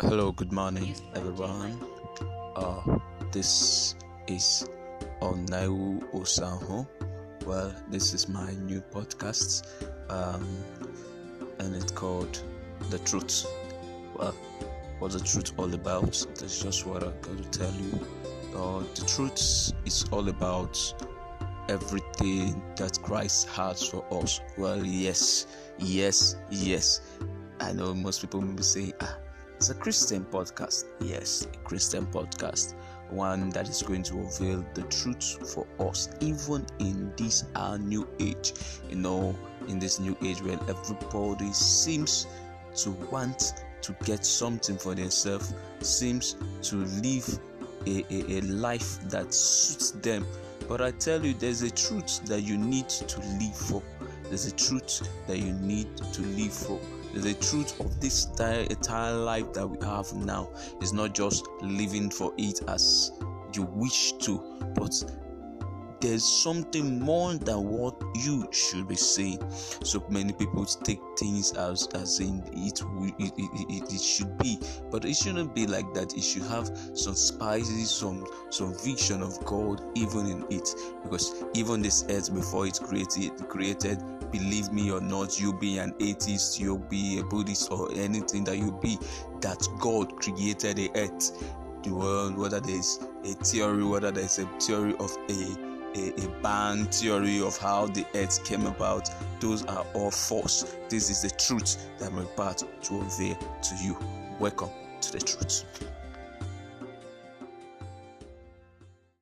Hello, good morning, everyone. Uh, this is Onaiwu Osanho. Well, this is my new podcast, um, and it's called The Truth. Well, what's the truth all about? That's just what I'm going to tell you. Uh, the truth is all about everything that Christ has for us. Well, yes, yes, yes. I know most people may be saying, ah, it's a Christian podcast. Yes, a Christian podcast. One that is going to reveal the truth for us, even in this our new age. You know, in this new age where everybody seems to want to get something for themselves, seems to live a, a, a life that suits them. But I tell you, there's a truth that you need to live for. There's a truth that you need to live for the truth of this entire life that we have now is not just living for it as you wish to, but there's something more than what you should be saying. So many people take things as as in it it, it, it should be, but it shouldn't be like that. It should have some spices, some some vision of God even in it, because even this earth before it's created created believe me or not, you be an atheist, you'll be a Buddhist, or anything that you be, that God created the earth, the world, whether there's a theory, whether there's a theory of a a, a bang theory of how the earth came about, those are all false. This is the truth that I'm about to unveil to you. Welcome to the truth.